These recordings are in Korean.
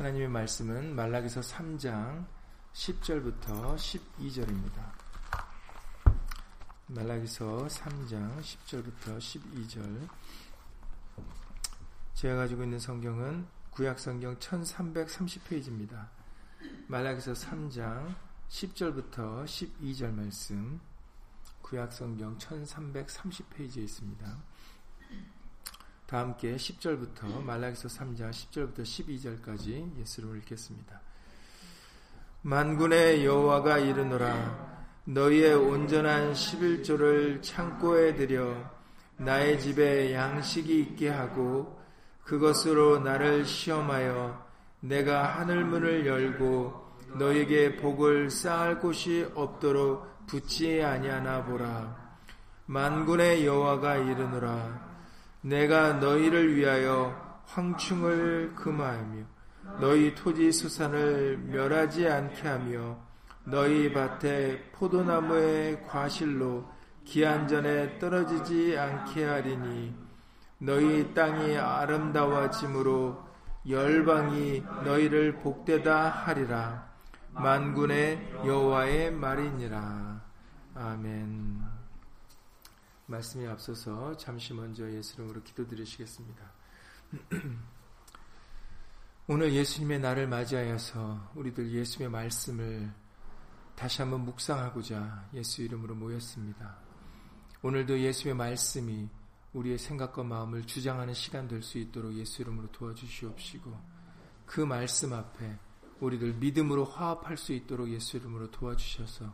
하나님의 말씀은 말라기서 3장 10절부터 12절입니다. 말라기서 3장 10절부터 12절 제가 가지고 있는 성경은 구약 성경 1330페이지입니다. 말라기서 3장 10절부터 12절 말씀 구약 성경 1330페이지에 있습니다. 다 함께 10절부터 말라기서 3장 10절부터 12절까지 예수를 읽겠습니다. 만군의 여호와가 이르노라 너희의 온전한 11조를 창고에 들여 나의 집에 양식이 있게 하고 그것으로 나를 시험하여 내가 하늘 문을 열고 너에게 복을 쌓을 곳이 없도록 붙지 아니하나 보라 만군의 여호와가 이르노라 내가 너희를 위하여 황충을 금하며 너희 토지 수산을 멸하지 않게 하며 너희 밭에 포도나무의 과실로 기한 전에 떨어지지 않게 하리니 너희 땅이 아름다워짐으로 열방이 너희를 복되다 하리라 만군의 여호와의 말이니라 아멘. 말씀에 앞서서 잠시 먼저 예수 이름으로 기도드리시겠습니다. 오늘 예수님의 날을 맞이하여서 우리들 예수의 말씀을 다시 한번 묵상하고자 예수 이름으로 모였습니다. 오늘도 예수의 말씀이 우리의 생각과 마음을 주장하는 시간 될 수 있도록 예수 이름으로 도와주시옵시고 그 말씀 앞에 우리들 믿음으로 화합할 수 있도록 예수 이름으로 도와주셔서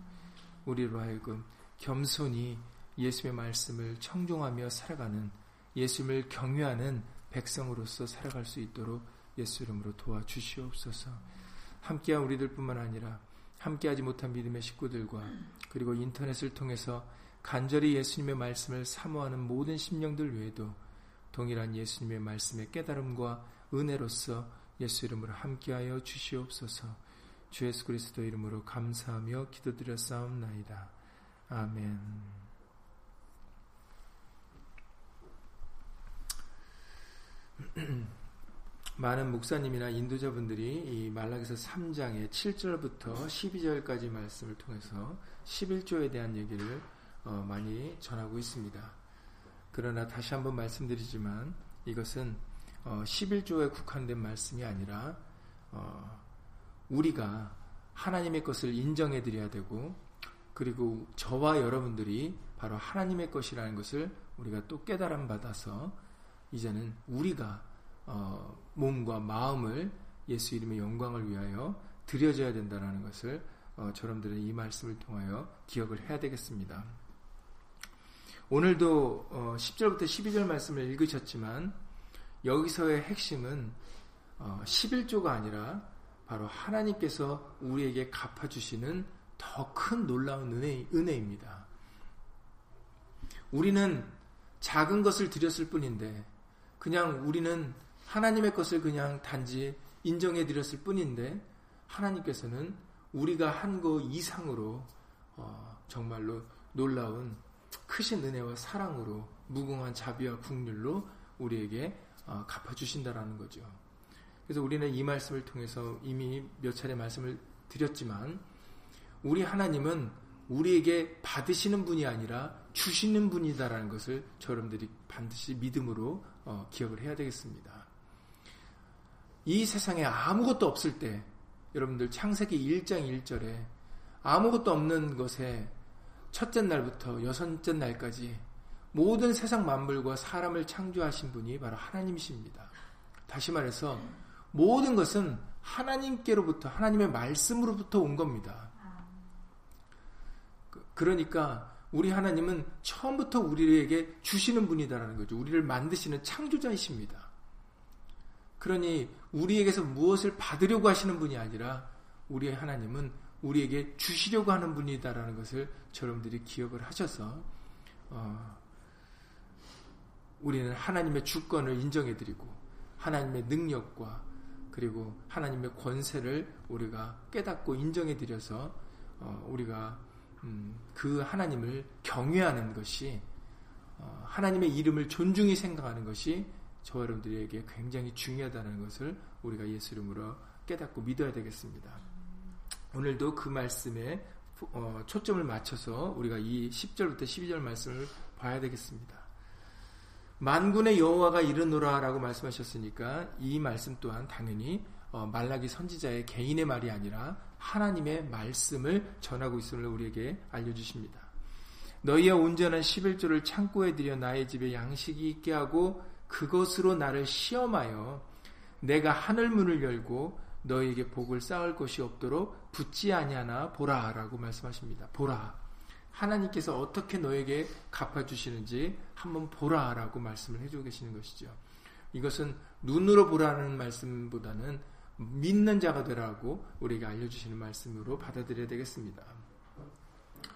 우리로 하여금 겸손히 예수의 말씀을 청종하며 살아가는 예수님을 경외하는 백성으로서 살아갈 수 있도록 예수 이름으로 도와주시옵소서. 함께한 우리들뿐만 아니라 함께하지 못한 믿음의 식구들과 그리고 인터넷을 통해서 간절히 예수님의 말씀을 사모하는 모든 심령들 외에도 동일한 예수님의 말씀의 깨달음과 은혜로서 예수 이름으로 함께하여 주시옵소서. 주 예수 그리스도 이름으로 감사하며 기도드렸사옵나이다. 아멘. 많은 목사님이나 인도자분들이 이 말라기서 3장의 7절부터 12절까지 말씀을 통해서 11조에 대한 얘기를 어, 많이 전하고 있습니다. 그러나 다시 한번 말씀드리지만 이것은 어, 11조에 국한된 말씀이 아니라 어, 우리가 하나님의 것을 인정해 드려야 되고 그리고 저와 여러분들이 바로 하나님의 것이라는 것을 우리가 또 깨달음 받아서 이제는 우리가 어, 몸과 마음을 예수 이름의 영광을 위하여 드려져야 된다는 것을 어, 저러분들은 이 말씀을 통하여 기억을 해야 되겠습니다. 오늘도 어, 10절부터 12절 말씀을 읽으셨지만 여기서의 핵심은 어, 11조가 아니라 바로 하나님께서 우리에게 갚아주시는 더 큰 놀라운 은혜, 은혜입니다. 우리는 작은 것을 드렸을 뿐인데 그냥 우리는 하나님의 것을 그냥 단지 인정해 드렸을 뿐인데 하나님께서는 우리가 한 거 이상으로 어, 정말로 놀라운 크신 은혜와 사랑으로 무궁한 자비와 국률로 우리에게 어, 갚아주신다라는 거죠. 그래서 우리는 이 말씀을 통해서 이미 몇 차례 말씀을 드렸지만 우리 하나님은 우리에게 받으시는 분이 아니라 주시는 분이다라는 것을 여러분들이 반드시 믿음으로 어, 기억을 해야 되겠습니다. 이 세상에 아무것도 없을 때 여러분들 창세기 1장 1절에 아무것도 없는 것에 첫째 날부터 여섯째 날까지 모든 세상 만물과 사람을 창조하신 분이 바로 하나님이십니다. 다시 말해서 모든 것은 하나님께로부터 하나님의 말씀으로부터 온 겁니다. 그, 그러니까 우리 하나님은 처음부터 우리에게 주시는 분이다라는 거죠. 우리를 만드시는 창조자이십니다. 그러니 우리에게서 무엇을 받으려고 하시는 분이 아니라 우리의 하나님은 우리에게 주시려고 하는 분이다라는 것을 여러분들이 기억을 하셔서 어, 우리는 하나님의 주권을 인정해드리고 하나님의 능력과 그리고 하나님의 권세를 우리가 깨닫고 인정해드려서 어, 우리가 음, 그 하나님을 경외하는 것이 어, 하나님의 이름을 존중히 생각하는 것이 저 여러분들에게 굉장히 중요하다는 것을 우리가 예수 이름으로 깨닫고 믿어야 되겠습니다. 오늘도 그 말씀에 어, 초점을 맞춰서 우리가 이 10절부터 12절 말씀을 봐야 되겠습니다. 만군의 여호와가 이르노라라고 말씀하셨으니까 이 말씀 또한 당연히 어, 말라기 선지자의 개인의 말이 아니라 하나님의 말씀을 전하고 있음을 우리에게 알려주십니다. 너희의 온전한 11조를 창고에 들여 나의 집에 양식이 있게 하고 그것으로 나를 시험하여 내가 하늘 문을 열고 너희에게 복을 쌓을 것이 없도록 붙지 아니하나 보라라고 말씀하십니다. 보라. 하나님께서 어떻게 너에게 갚아주시는지 한번 보라라고 말씀을 해주고 계시는 것이죠. 이것은 눈으로 보라는 말씀보다는 믿는 자가 되라고 우리에게 알려주시는 말씀으로 받아들여야 되겠습니다.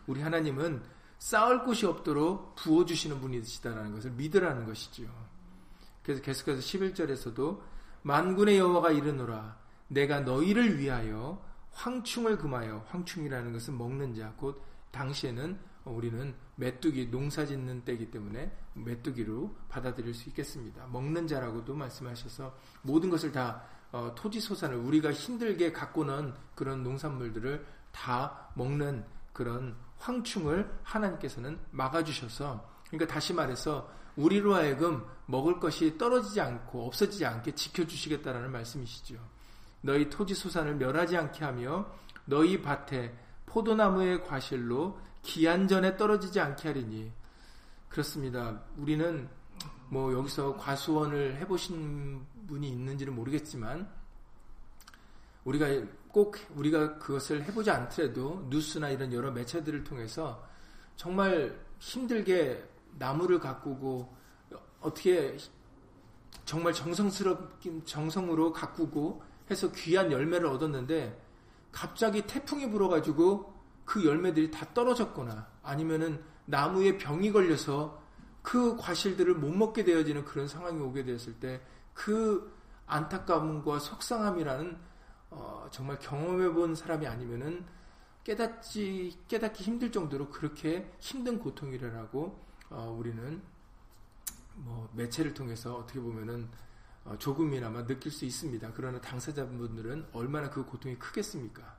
우리 하나님은 쌓을 곳이 없도록 부어주시는 분이시다라는 것을 믿으라는 것이죠. 그래서 계속해서 11절에서도 만군의 여호와가 이르노라 내가 너희를 위하여 황충을 금하여 황충이라는 것은 먹는 자 곧 당시에는 우리는 메뚜기 농사 짓는 때이기 때문에 메뚜기로 받아들일 수 있겠습니다. 먹는 자라고도 말씀하셔서 모든 것을 다 어, 토지 소산을 우리가 힘들게 갖고는 그런 농산물들을 다 먹는 그런 황충을 하나님께서는 막아주셔서 그러니까 다시 말해서 우리로 하여금 먹을 것이 떨어지지 않고 없어지지 않게 지켜주시겠다라는 말씀이시죠. 너희 토지 소산을 멸하지 않게 하며 너희 밭에 포도나무의 과실로 기한 전에 떨어지지 않게 하리니 그렇습니다. 우리는 뭐 여기서 과수원을 해보신 분이 있는지는 모르겠지만 우리가 꼭 우리가 그것을 해보지 않더라도 뉴스나 이런 여러 매체들을 통해서 정말 힘들게 나무를 가꾸고 어떻게 정말 정성스럽긴 정성으로 가꾸고 해서 귀한 열매를 얻었는데 갑자기 태풍이 불어가지고 그 열매들이 다 떨어졌거나 아니면은 나무에 병이 걸려서 그 과실들을 못 먹게 되어지는 그런 상황이 오게 되었을 때 그 안타까움과 속상함이라는 어, 정말 경험해 본 사람이 아니면은 깨닫지 깨닫기 힘들 정도로 그렇게 힘든 고통이라고 어, 우리는 뭐 매체를 통해서 어떻게 보면은 어, 조금이나마 느낄 수 있습니다. 그러나 당사자분들은 얼마나 그 고통이 크겠습니까?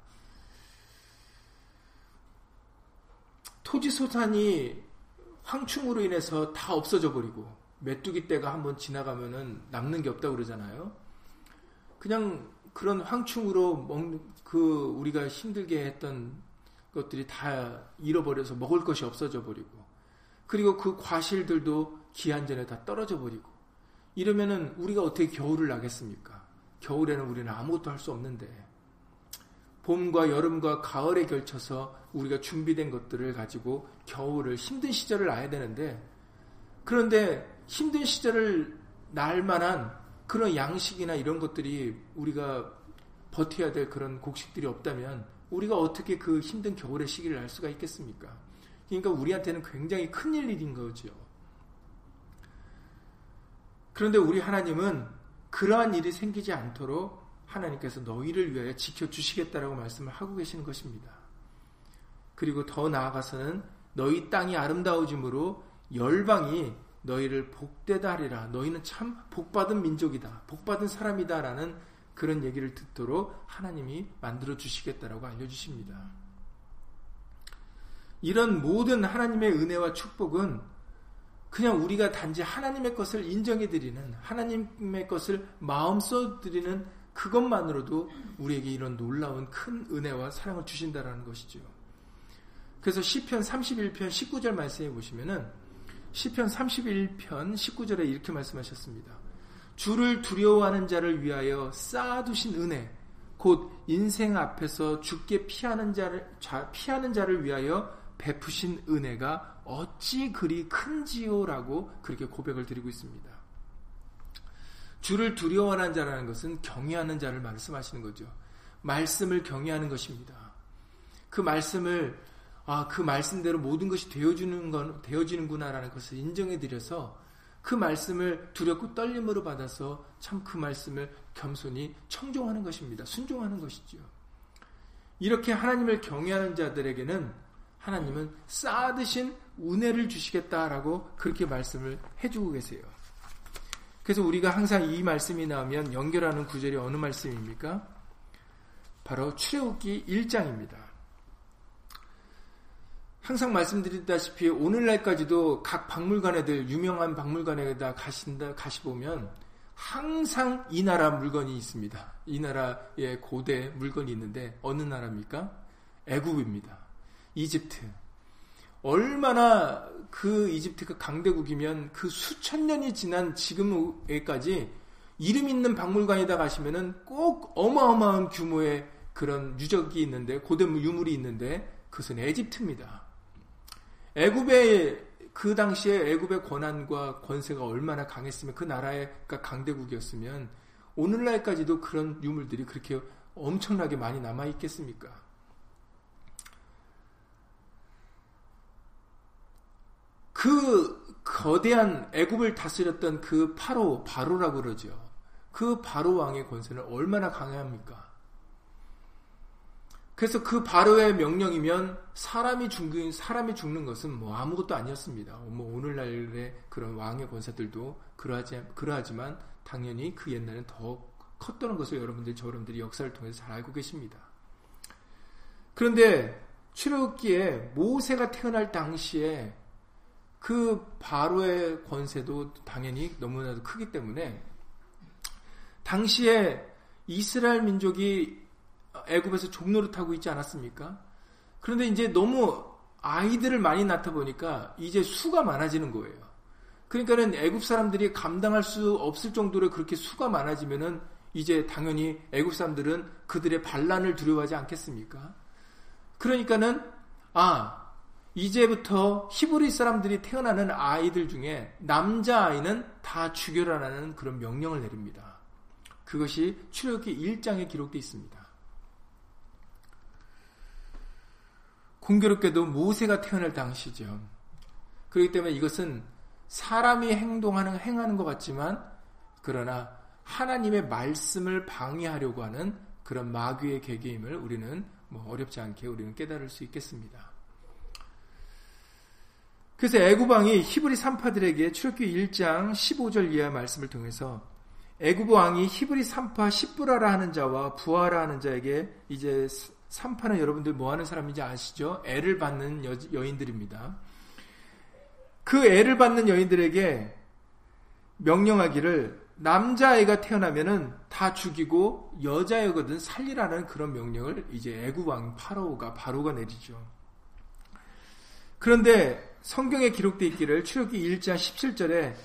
토지 소산이 황충으로 인해서 다 없어져 버리고 메뚜기 때가 한번 지나가면은 남는 게 없다고 그러잖아요. 그냥 그런 황충으로 먹는 그 우리가 힘들게 했던 것들이 다 잃어버려서 먹을 것이 없어져 버리고 그리고 그 과실들도 기한 전에 다 떨어져 버리고 이러면은 우리가 어떻게 겨울을 나겠습니까? 겨울에는 우리는 아무것도 할 수 없는데 봄과 여름과 가을에 걸쳐서 우리가 준비된 것들을 가지고 겨울을 힘든 시절을 나야 되는데 그런데 힘든 시절을 날 만한 그런 양식이나 이런 것들이 우리가 버텨야 될 그런 곡식들이 없다면 우리가 어떻게 그 힘든 겨울의 시기를 알 수가 있겠습니까? 그러니까 우리한테는 굉장히 큰 일인 거죠. 그런데 우리 하나님은 그러한 일이 생기지 않도록 하나님께서 너희를 위하여 지켜주시겠다라고 말씀을 하고 계시는 것입니다. 그리고 더 나아가서는 너희 땅이 아름다워짐으로 열방이 너희를 복되다 하리라. 너희는 참 복받은 민족이다. 복받은 사람이다. 라는 그런 얘기를 듣도록 하나님이 만들어 주시겠다라고 알려주십니다. 이런 모든 하나님의 은혜와 축복은 그냥 우리가 단지 하나님의 것을 인정해 드리는 하나님의 것을 마음 써 드리는 그것만으로도 우리에게 이런 놀라운 큰 은혜와 사랑을 주신다라는 것이죠. 그래서 시편 31편 19절 말씀해 보시면은 시편 31편 19절에 이렇게 말씀하셨습니다. 주를 두려워하는 자를 위하여 쌓아두신 은혜 곧 인생 앞에서 죽게 피하는 자를 피하는 자를 위하여 베푸신 은혜가 어찌 그리 큰지요라고 그렇게 고백을 드리고 있습니다. 주를 두려워하는 자라는 것은 경외하는 자를 말씀하시는 거죠. 말씀을 경외하는 것입니다. 그 말씀을 아, 그 말씀대로 모든 것이 되어주는 건 되어지는구나라는 것을 인정해 드려서 그 말씀을 두렵고 떨림으로 받아서 참 그 말씀을 겸손히 청종하는 것입니다. 순종하는 것이죠. 이렇게 하나님을 경외하는 자들에게는 하나님은 쌓아드신 은혜를 주시겠다라고 그렇게 말씀을 해주고 계세요. 그래서 우리가 항상 이 말씀이 나오면 연결하는 구절이 어느 말씀입니까? 바로 출애굽기 1장입니다. 항상 말씀드렸다시피 오늘날까지도 각 박물관에들 유명한 박물관에다 가신다 가시 보면 항상 이 나라 물건이 있습니다. 이 나라의 고대 물건이 있는데 어느 나라입니까? 애굽입니다. 이집트. 얼마나 그 이집트가 강대국이면 그 수천 년이 지난 지금에까지 이름 있는 박물관에다 가시면은 꼭 어마어마한 규모의 그런 유적이 있는데 고대 유물이 있는데 그것은 에집트입니다. 애굽의 그 당시에 애굽의 권한과 권세가 얼마나 강했으면 그 나라의 강대국이었으면 오늘날까지도 그런 유물들이 그렇게 엄청나게 많이 남아 있겠습니까? 그 거대한 애굽을 다스렸던 그 파로 바로라고 그러죠. 그 바로 왕의 권세는 얼마나 강합니까? 그래서 그 바로의 명령이면 사람이 죽는 사람이 죽는 것은 뭐 아무것도 아니었습니다. 뭐 오늘날의 그런 왕의 권사들도 그러하지 그러하지만 당연히 그 옛날엔 더 컸다는 것을 여러분들 저여러분들이 역사를 통해서 잘 알고 계십니다. 그런데 출애굽기에 모세가 태어날 당시에 그 바로의 권세도 당연히 너무나도 크기 때문에 당시에 이스라엘 민족이 애굽에서 종노릇하고 있지 않았습니까? 그런데 이제 너무 아이들을 많이 낳다 보니까 이제 수가 많아지는 거예요. 그러니까는 애굽 사람들이 감당할 수 없을 정도로 그렇게 수가 많아지면은 이제 당연히 애굽 사람들은 그들의 반란을 두려워하지 않겠습니까? 그러니까는 아 이제부터 히브리 사람들이 태어나는 아이들 중에 남자 아이는 다 죽여라라는 그런 명령을 내립니다. 그것이 출애굽기 1장에 기록되어 있습니다. 공교롭게도 모세가 태어날 당시죠. 그렇기 때문에 이것은 사람이 행동하는 행하는 것 같지만 그러나 하나님의 말씀을 방해하려고 하는 그런 마귀의 계계임을 우리는 뭐 어렵지 않게 우리는 깨달을 수 있겠습니다. 그래서 애굽왕이 히브리 산파들에게 출애굽기 1장 15절 이하 말씀을 통해서 애굽 왕이 히브리 산파 시브라라 하는 자와 부하라 하는 자에게 이제 산파는 여러분들 뭐 하는 사람인지 아시죠? 애를 받는 여, 여인들입니다. 그 애를 받는 여인들에게 명령하기를 남자애가 태어나면은 다 죽이고 여자애거든 살리라는 그런 명령을 이제 애굽 왕 파로가 바로가 내리죠. 그런데 성경에 기록되어 있기를 출애굽기 1장 17절에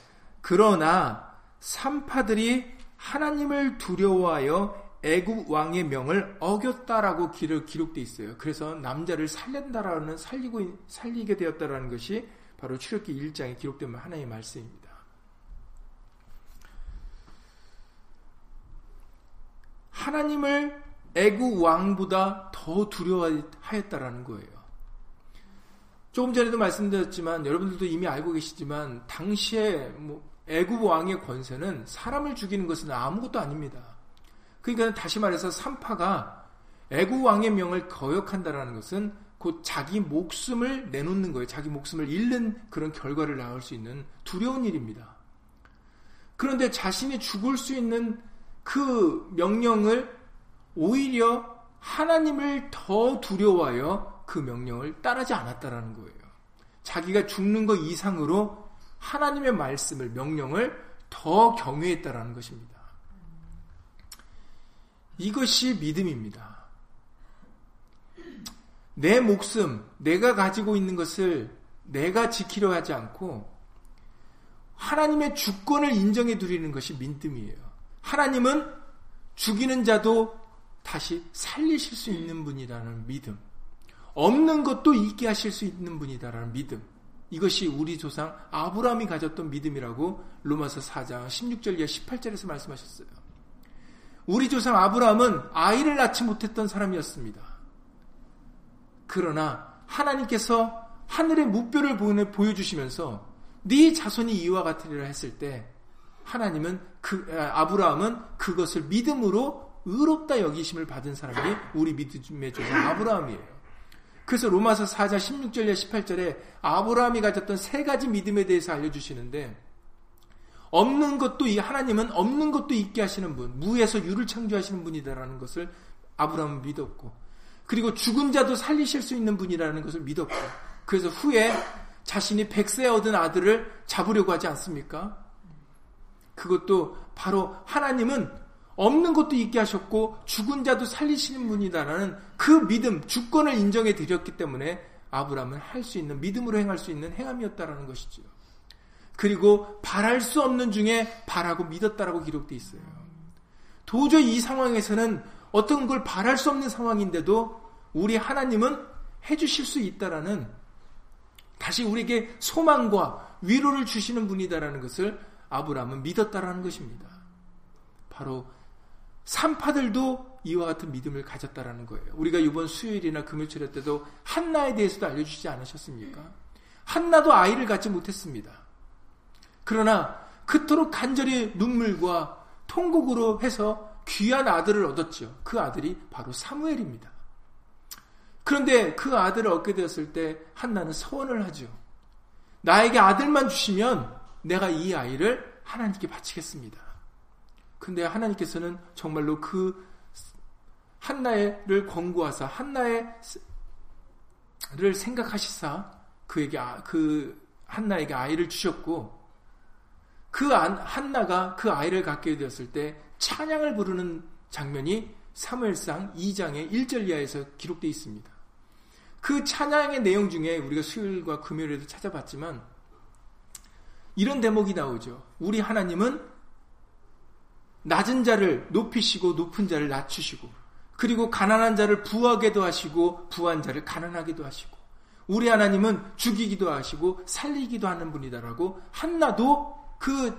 그러나 산파들이 하나님을 두려워하여 애굽 왕의 명을 어겼다라고 기록되어 있어요. 그래서 남자를 살린다라는 살리고 살리게 되었다라는 것이 바로 출애굽기 1장에 기록된 하나의 말씀입니다. 하나님을 애굽 왕보다 더 두려워하였다라는 거예요. 조금 전에도 말씀드렸지만 여러분들도 이미 알고 계시지만 당시에 뭐 애굽 왕의 권세는 사람을 죽이는 것은 아무것도 아닙니다. 그러니까 다시 말해서 삼파가 애굽 왕의 명을 거역한다라는 것은 곧 자기 목숨을 내놓는 거예요. 자기 목숨을 잃는 그런 결과를 낳을 수 있는 두려운 일입니다. 그런데 자신이 죽을 수 있는 그 명령을 오히려 하나님을 더 두려워하여 그 명령을 따르지 않았다라는 거예요. 자기가 죽는 것 이상으로 하나님의 말씀을 명령을 더 경외했다라는 것입니다. 이것이 믿음입니다. 내 목숨, 내가 가지고 있는 것을 내가 지키려 하지 않고 하나님의 주권을 인정해 드리는 것이 믿음이에요. 하나님은 죽이는 자도 다시 살리실 수 있는 분이라는 믿음. 없는 것도 있게 하실 수 있는 분이다라는 믿음. 이것이 우리 조상 아브라함이 가졌던 믿음이라고 로마서 4장 16절 이하 18절에서 말씀하셨어요. 우리 조상 아브라함은 아이를 낳지 못했던 사람이었습니다. 그러나 하나님께서 하늘의 무뼈를 보여주시면서 네 자손이 이와 같으리라 했을 때 하나님은 그 아브라함은 그것을 믿음으로 의롭다 여기심을 받은 사람이 우리 믿음의 조상 아브라함이에요. 그래서 로마서 4장 16절에 18절에 아브라함이 가졌던 세 가지 믿음에 대해서 알려주시는데 없는 것도 이 하나님은 없는 것도 있게 하시는 분, 무에서 유를 창조하시는 분이다라는 것을 아브라함은 믿었고 그리고 죽은 자도 살리실 수 있는 분이라는 것을 믿었고 그래서 후에 자신이 백세 얻은 아들을 잡으려고 하지 않습니까? 그것도 바로 하나님은 없는 것도 있게 하셨고 죽은 자도 살리시는 분이다라는 그 믿음, 주권을 인정해 드렸기 때문에 아브라함은 할 수 있는 믿음으로 행할 수 있는 행함이었다라는 것이죠. 그리고 바랄 수 없는 중에 바라고 믿었다라고 기록되어 있어요. 도저히 이 상황에서는 어떤 걸 바랄 수 없는 상황인데도 우리 하나님은 해주실 수 있다라는 다시 우리에게 소망과 위로를 주시는 분이다라는 것을 아브라함은 믿었다라는 것입니다. 바로 산파들도 이와 같은 믿음을 가졌다라는 거예요. 우리가 이번 수요일이나 금요일에 때도 한나에 대해서도 알려주지 않으셨습니까? 한나도 아이를 갖지 못했습니다. 그러나 그토록 간절히 눈물과 통곡으로 해서 귀한 아들을 얻었죠. 그 아들이 바로 사무엘입니다. 그런데 그 아들을 얻게 되었을 때 한나는 서원을 하죠. 나에게 아들만 주시면 내가 이 아이를 하나님께 바치겠습니다. 근데 하나님께서는 정말로 그 한나를 권고하사 한나를 생각하시사 그에게 아, 그 한나에게 아이를 주셨고 그 한나가 그 아이를 갖게 되었을 때 찬양을 부르는 장면이 사무엘상 2장의 1절 이하에서 기록되어 있습니다. 그 찬양의 내용 중에 우리가 수요일과 금요일에도 찾아봤지만 이런 대목이 나오죠. 우리 하나님은 낮은 자를 높이시고 높은 자를 낮추시고 그리고 가난한 자를 부하게도 하시고 부한 자를 가난하게도 하시고 우리 하나님은 죽이기도 하시고 살리기도 하는 분이다라고 한나도 그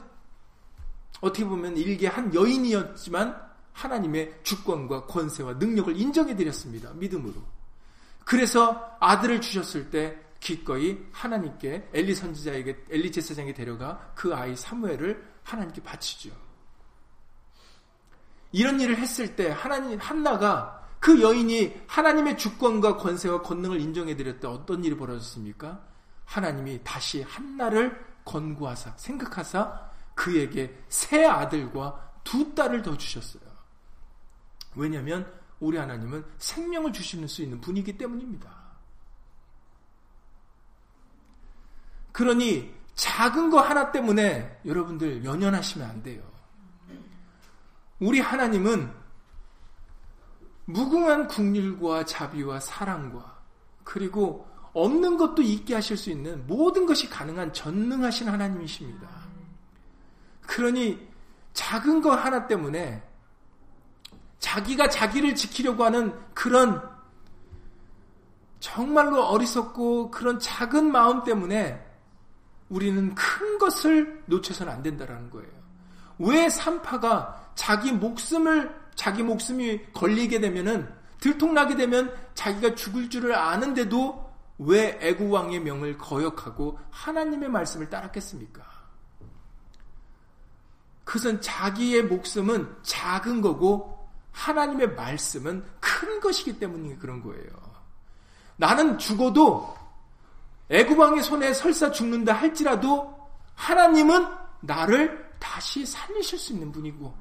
어떻게 보면 일개 한 여인이었지만 하나님의 주권과 권세와 능력을 인정해 드렸습니다. 믿음으로. 그래서 아들을 주셨을 때 기꺼이 하나님께 엘리 선지자에게 엘리 제사장에 데려가 그 아이 사무엘을 하나님께 바치죠. 이런 일을 했을 때 하나님 한나가 그 여인이 하나님의 주권과 권세와 권능을 인정해 드렸을 때 어떤 일이 벌어졌습니까? 하나님이 다시 한나를 권고하사 생각하사 그에게 세 아들과 두 딸을 더 주셨어요. 왜냐하면 우리 하나님은 생명을 주실 수 있는 분이기 때문입니다. 그러니 작은 거 하나 때문에 여러분들 연연하시면 안 돼요. 우리 하나님은 무궁한 국률과 자비와 사랑과 그리고 없는 것도 있게 하실 수 있는 모든 것이 가능한 전능하신 하나님이십니다. 그러니 작은 거 하나 때문에 자기가 자기를 지키려고 하는 그런 정말로 어리석고 그런 작은 마음 때문에 우리는 큰 것을 놓쳐서는 안 된다라는 거예요. 왜 산파가 자기 목숨을 자기 목숨이 걸리게 되면은 들통나게 되면 자기가 죽을 줄을 아는데도 왜 애구 왕의 명을 거역하고 하나님의 말씀을 따랐겠습니까? 그것은 자기의 목숨은 작은 거고 하나님의 말씀은 큰 것이기 때문에 그런 거예요. 나는 죽어도 애구방의 손에 설사 죽는다 할지라도 하나님은 나를 다시 살리실 수 있는 분이고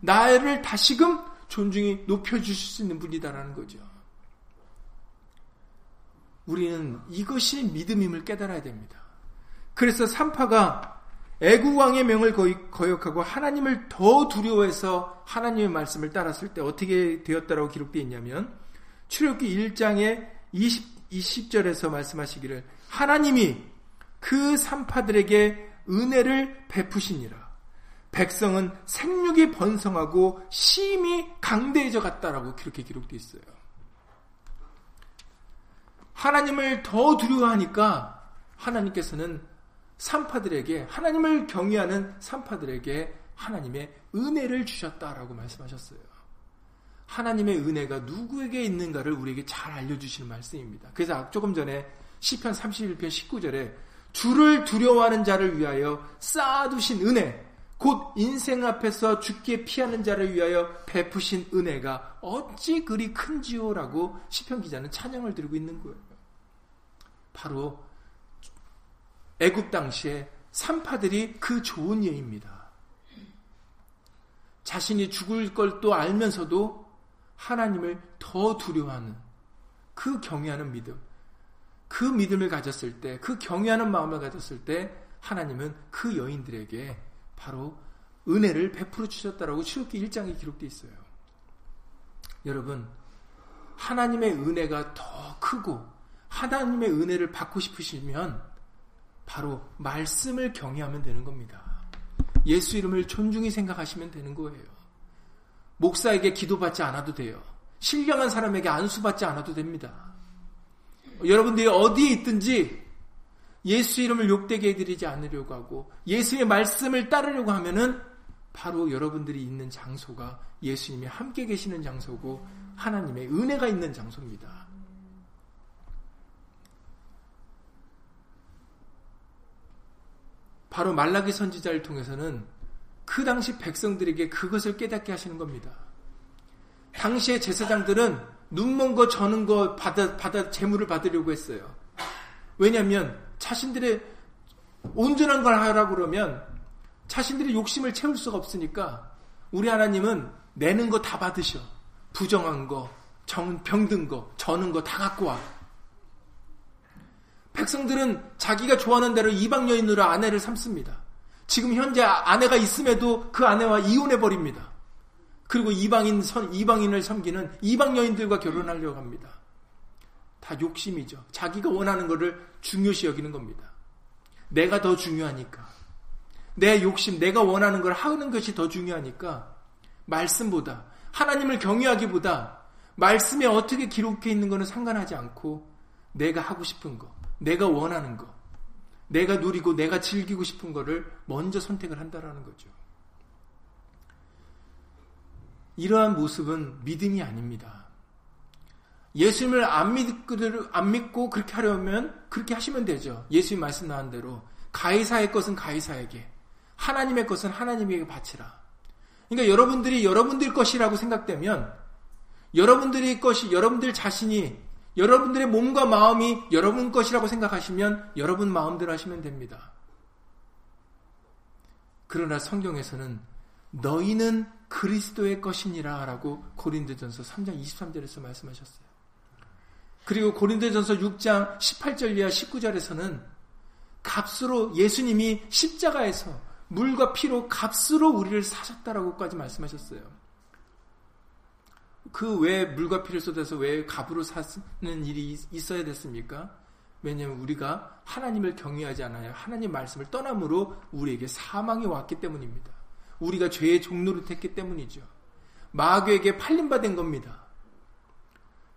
나를 다시금 존중히 높여주실 수 있는 분이다라는 거죠. 우리는 이것이 믿음임을 깨달아야 됩니다. 그래서 삼파가 애구왕의 명을 거역하고 하나님을 더 두려워해서 하나님의 말씀을 따랐을 때 어떻게 되었다라고 기록되어 있냐면 출애굽기 1장의 20, 20절에서 말씀하시기를 하나님이 그 산파들에게 은혜를 베푸시니라. 백성은 생육이 번성하고 심히 강대해져 갔다라고 그렇게 기록되어 있어요. 하나님을 더 두려워하니까 하나님께서는 산파들에게 하나님을 경외하는 산파들에게 하나님의 은혜를 주셨다라고 말씀하셨어요. 하나님의 은혜가 누구에게 있는가를 우리에게 잘 알려주시는 말씀입니다. 그래서 조금 전에 시편 31편 19절에 주를 두려워하는 자를 위하여 쌓아두신 은혜, 곧 인생 앞에서 죽게 피하는 자를 위하여 베푸신 은혜가 어찌 그리 큰지요라고 시편 기자는 찬양을 드리고 있는 거예요. 바로 애굽 당시에 산파들이 그 좋은 예입니다. 자신이 죽을 걸 또 알면서도 하나님을 더 두려워하는 그 경외하는 믿음, 그 믿음을 가졌을 때, 그 경외하는 마음을 가졌을 때 하나님은 그 여인들에게 바로 은혜를 베풀어 주셨다라고 출애굽기 1장에 기록되어 있어요. 여러분, 하나님의 은혜가 더 크고 하나님의 은혜를 받고 싶으시면 바로 말씀을 경외하면 되는 겁니다. 예수 이름을 존중히 생각하시면 되는 거예요. 목사에게 기도받지 않아도 돼요. 신령한 사람에게 안수받지 않아도 됩니다. 여러분들이 어디에 있든지 예수 이름을 욕되게 해드리지 않으려고 하고 예수의 말씀을 따르려고 하면은 바로 여러분들이 있는 장소가 예수님이 함께 계시는 장소고 하나님의 은혜가 있는 장소입니다. 바로 말라기 선지자를 통해서는 그 당시 백성들에게 그것을 깨닫게 하시는 겁니다. 당시의 제사장들은 눈먼 거 저는 거 받아 받아 재물을 받으려고 했어요. 왜냐하면 자신들의 온전한 걸 하라고 그러면 자신들의 욕심을 채울 수가 없으니까 우리 하나님은 내는 거 다 받으셔. 부정한 거, 정, 병든 거, 저는 거 다 갖고 와. 백성들은 자기가 좋아하는 대로 이방 여인으로 아내를 삼습니다. 지금 현재 아내가 있음에도 그 아내와 이혼해 버립니다. 그리고 이방인 선 이방인을 섬기는 이방 여인들과 결혼하려고 합니다. 다 욕심이죠. 자기가 원하는 것을 중요시 여기는 겁니다. 내가 더 중요하니까. 내 욕심, 내가 원하는 걸 하는 것이 더 중요하니까 말씀보다 하나님을 경외하기보다 말씀에 어떻게 기록해 있는 것은 상관하지 않고 내가 하고 싶은 거, 내가 원하는 거, 내가 누리고 내가 즐기고 싶은 거를 먼저 선택을 한다라는 거죠. 이러한 모습은 믿음이 아닙니다. 예수님을 안, 믿고, 안 믿고 그렇게 하려면 그렇게 하시면 되죠. 예수님 말씀 나온 대로 가이사의 것은 가이사에게 하나님의 것은 하나님에게 바치라. 그러니까 여러분들이 여러분들 것이라고 생각되면 여러분들의 것이 여러분들 자신이 여러분들의 몸과 마음이 여러분 것이라고 생각하시면 여러분 마음대로 하시면 됩니다. 그러나 성경에서는 너희는 그리스도의 것이니라 라고 고린도전서 3장 23절에서 말씀하셨어요. 그리고 고린도전서 6장 18절 이하 19절에서는 값으로 예수님이 십자가에서 물과 피로 값으로 우리를 사셨다라고까지 말씀하셨어요. 그 왜 물과 피를 쏟아서 왜 갑으로 사는 일이 있어야 됐습니까? 왜냐하면 우리가 하나님을 경외하지 않아요. 하나님 말씀을 떠남으로 우리에게 사망이 왔기 때문입니다. 우리가 죄의 종로를 택기 때문이죠. 마귀에게 팔림받은 겁니다.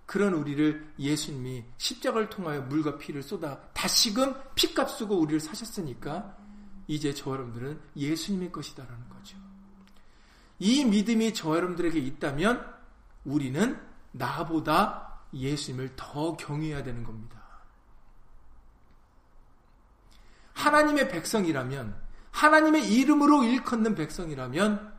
그런 우리를 예수님이 십자가를 통하여 물과 피를 쏟아 다시금 피값 쓰고 우리를 사셨으니까 이제 저 여러분들은 예수님의 것이다라는 거죠. 이 믿음이 저 여러분들에게 있다면 우리는 나보다 예수님을 더 경외해야 되는 겁니다. 하나님의 백성이라면, 하나님의 이름으로 일컫는 백성이라면,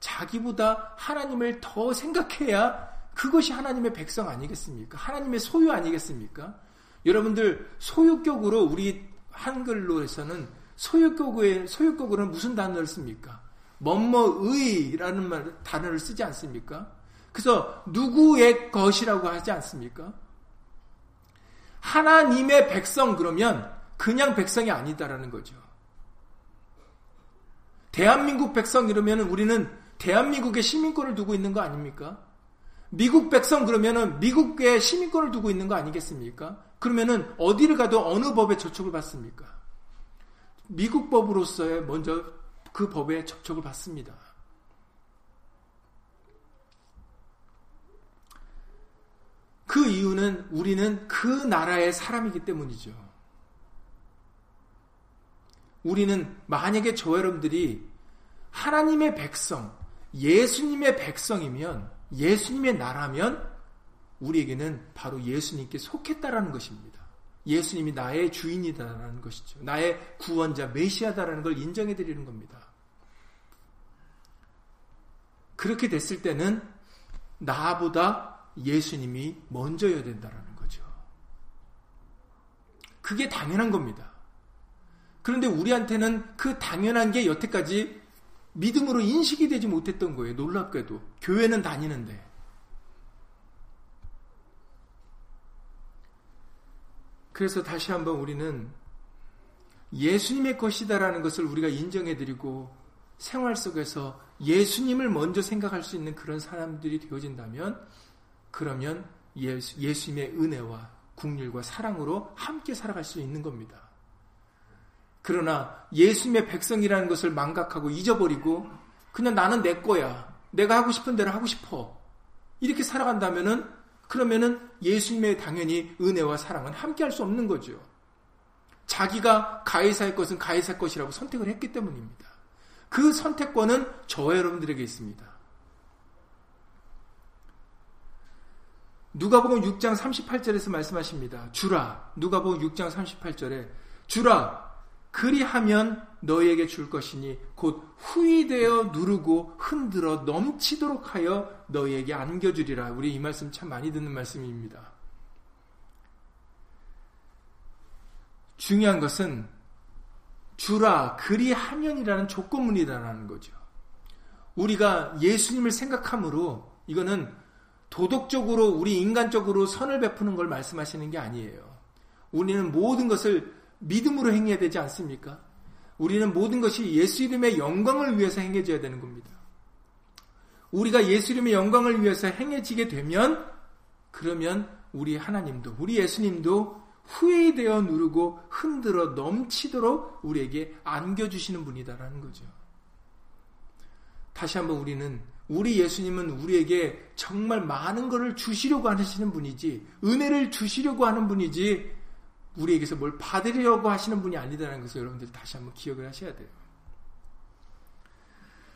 자기보다 하나님을 더 생각해야 그것이 하나님의 백성 아니겠습니까? 하나님의 소유 아니겠습니까? 여러분들 소유격으로 우리 한글로에서는 소유격의 소유격으로는 무슨 단어를 씁니까? 뭐뭐의라는 말 단어를 쓰지 않습니까? 그래서 누구의 것이라고 하지 않습니까? 하나님의 백성 그러면 그냥 백성이 아니다라는 거죠. 대한민국 백성 이러면 우리는 대한민국의 시민권을 두고 있는 거 아닙니까? 미국 백성 그러면은 미국의 시민권을 두고 있는 거 아니겠습니까? 그러면은 어디를 가도 어느 법에 접촉을 받습니까? 미국 법으로서의 먼저 그 법에 접촉을 받습니다. 그 이유는 우리는 그 나라의 사람이기 때문이죠. 우리는 만약에 저 여러분들이 하나님의 백성, 예수님의 백성이면, 예수님의 나라면, 우리에게는 바로 예수님께 속했다라는 것입니다. 예수님이 나의 주인이다라는 것이죠. 나의 구원자, 메시아다라는 걸 인정해 드리는 겁니다. 그렇게 됐을 때는 나보다 예수님이 먼저여야 된다라는 거죠. 그게 당연한 겁니다. 그런데 우리한테는 그 당연한 게 여태까지 믿음으로 인식이 되지 못했던 거예요. 놀랍게도. 교회는 다니는데. 그래서 다시 한번 우리는 예수님의 것이다라는 것을 우리가 인정해드리고 생활 속에서 예수님을 먼저 생각할 수 있는 그런 사람들이 되어진다면 그러면 예수, 예수님의 은혜와 국률과 사랑으로 함께 살아갈 수 있는 겁니다. 그러나 예수님의 백성이라는 것을 망각하고 잊어버리고 그냥 나는 내 거야. 내가 하고 싶은 대로 하고 싶어. 이렇게 살아간다면은 그러면은 예수님의 당연히 은혜와 사랑은 함께 할 수 없는 거죠. 자기가 가해사의 것은 가해사 것이라고 선택을 했기 때문입니다. 그 선택권은 저와 여러분들에게 있습니다. 누가복음 6장 38절에서 말씀하십니다. 주라. 누가복음 6장 38절에 주라. 그리하면 너희에게 줄 것이니 곧 후이되어 누르고 흔들어 넘치도록 하여 너희에게 안겨주리라. 우리 이 말씀 참 많이 듣는 말씀입니다. 중요한 것은 주라 그리하면이라는 조건문이다라는 거죠. 우리가 예수님을 생각함으로 이거는 도덕적으로 우리 인간적으로 선을 베푸는 걸 말씀하시는 게 아니에요. 우리는 모든 것을 믿음으로 행해야 되지 않습니까? 우리는 모든 것이 예수 이름의 영광을 위해서 행해져야 되는 겁니다. 우리가 예수 이름의 영광을 위해서 행해지게 되면 그러면 우리 하나님도 우리 예수님도 후회되어 누르고 흔들어 넘치도록 우리에게 안겨주시는 분이다라는 거죠. 다시 한번 우리는 우리 예수님은 우리에게 정말 많은 것을 주시려고 하시는 분이지 은혜를 주시려고 하는 분이지 우리에게서 뭘 받으려고 하시는 분이 아니다라는 것을 여러분들 다시 한번 기억을 하셔야 돼요.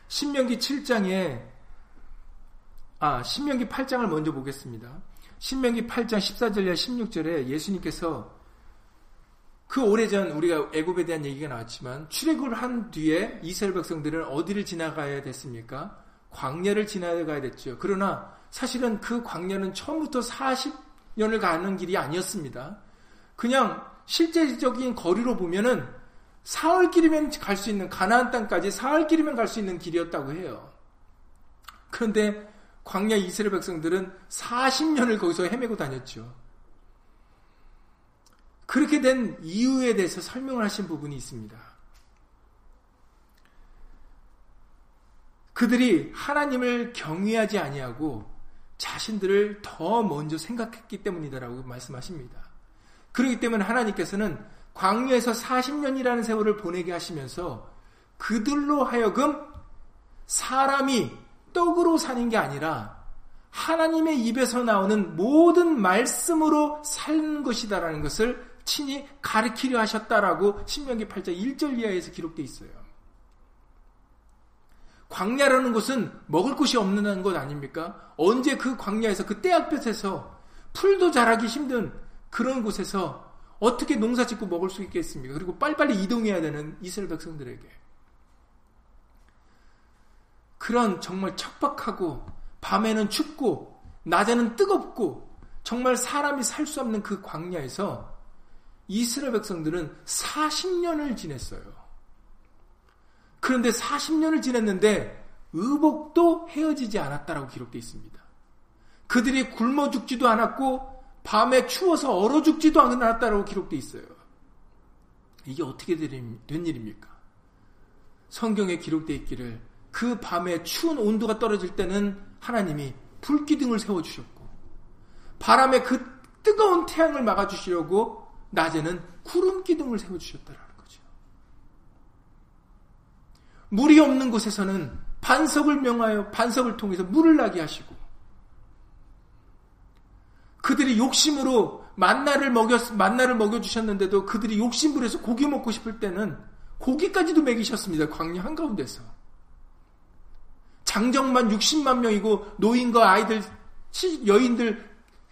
신명기 7장에 아, 신명기 8장을 먼저 보겠습니다. 신명기 8장 14절에 16절에 예수님께서 그 오래전 우리가 애굽에 대한 얘기가 나왔지만 출애굽을 한 뒤에 이스라엘 백성들은 어디를 지나가야 됐습니까? 광야를 지나가야 됐죠. 그러나 사실은 그 광야는 처음부터 40년을 가는 길이 아니었습니다. 그냥 실제적인 거리로 보면은 사흘 길이면 갈 수 있는 가나안 땅까지 사흘 길이면 갈 수 있는 길이었다고 해요. 그런데 광야 이스라엘 백성들은 40년을 거기서 헤매고 다녔죠. 그렇게 된 이유에 대해서 설명을 하신 부분이 있습니다. 그들이 하나님을 경외하지 아니하고 자신들을 더 먼저 생각했기 때문이다라고 말씀하십니다. 그렇기 때문에 하나님께서는 광야에서 40년이라는 세월을 보내게 하시면서 그들로 하여금 사람이 떡으로 사는 게 아니라 하나님의 입에서 나오는 모든 말씀으로 사는 것이다라는 것을 친히 가르치려 하셨다라고 신명기 8장 1절 이하에서 기록되어 있어요. 광야라는 곳은 먹을 곳이 없는 것 아닙니까? 언제 그 광야에서 그 떼약볕에서 풀도 자라기 힘든 그런 곳에서 어떻게 농사 짓고 먹을 수 있겠습니까? 그리고 빨리빨리 이동해야 되는 이스라엘 백성들에게. 그런 정말 척박하고 밤에는 춥고 낮에는 뜨겁고 정말 사람이 살 수 없는 그 광야에서 이스라엘 백성들은 40년을 지냈어요. 그런데 40년을 지냈는데 의복도 헤어지지 않았다라고 기록되어 있습니다. 그들이 굶어 죽지도 않았고 밤에 추워서 얼어 죽지도 않았다라고 기록되어 있어요. 이게 어떻게 된 일입니까? 성경에 기록되어 있기를 그 밤에 추운 온도가 떨어질 때는 하나님이 불기둥을 세워주셨고 바람에 그 뜨거운 태양을 막아주시려고 낮에는 구름 기둥을 세워주셨다라는 거죠. 물이 없는 곳에서는 반석을 명하여 반석을 통해서 물을 나게 하시고 그들이 욕심으로 만나를 먹였, 만나를 먹여 주셨는데도 그들이 욕심부려서 고기 먹고 싶을 때는 고기까지도 먹이셨습니다. 광야 한가운데서. 장정만 60만 명이고 노인과 아이들, 여인들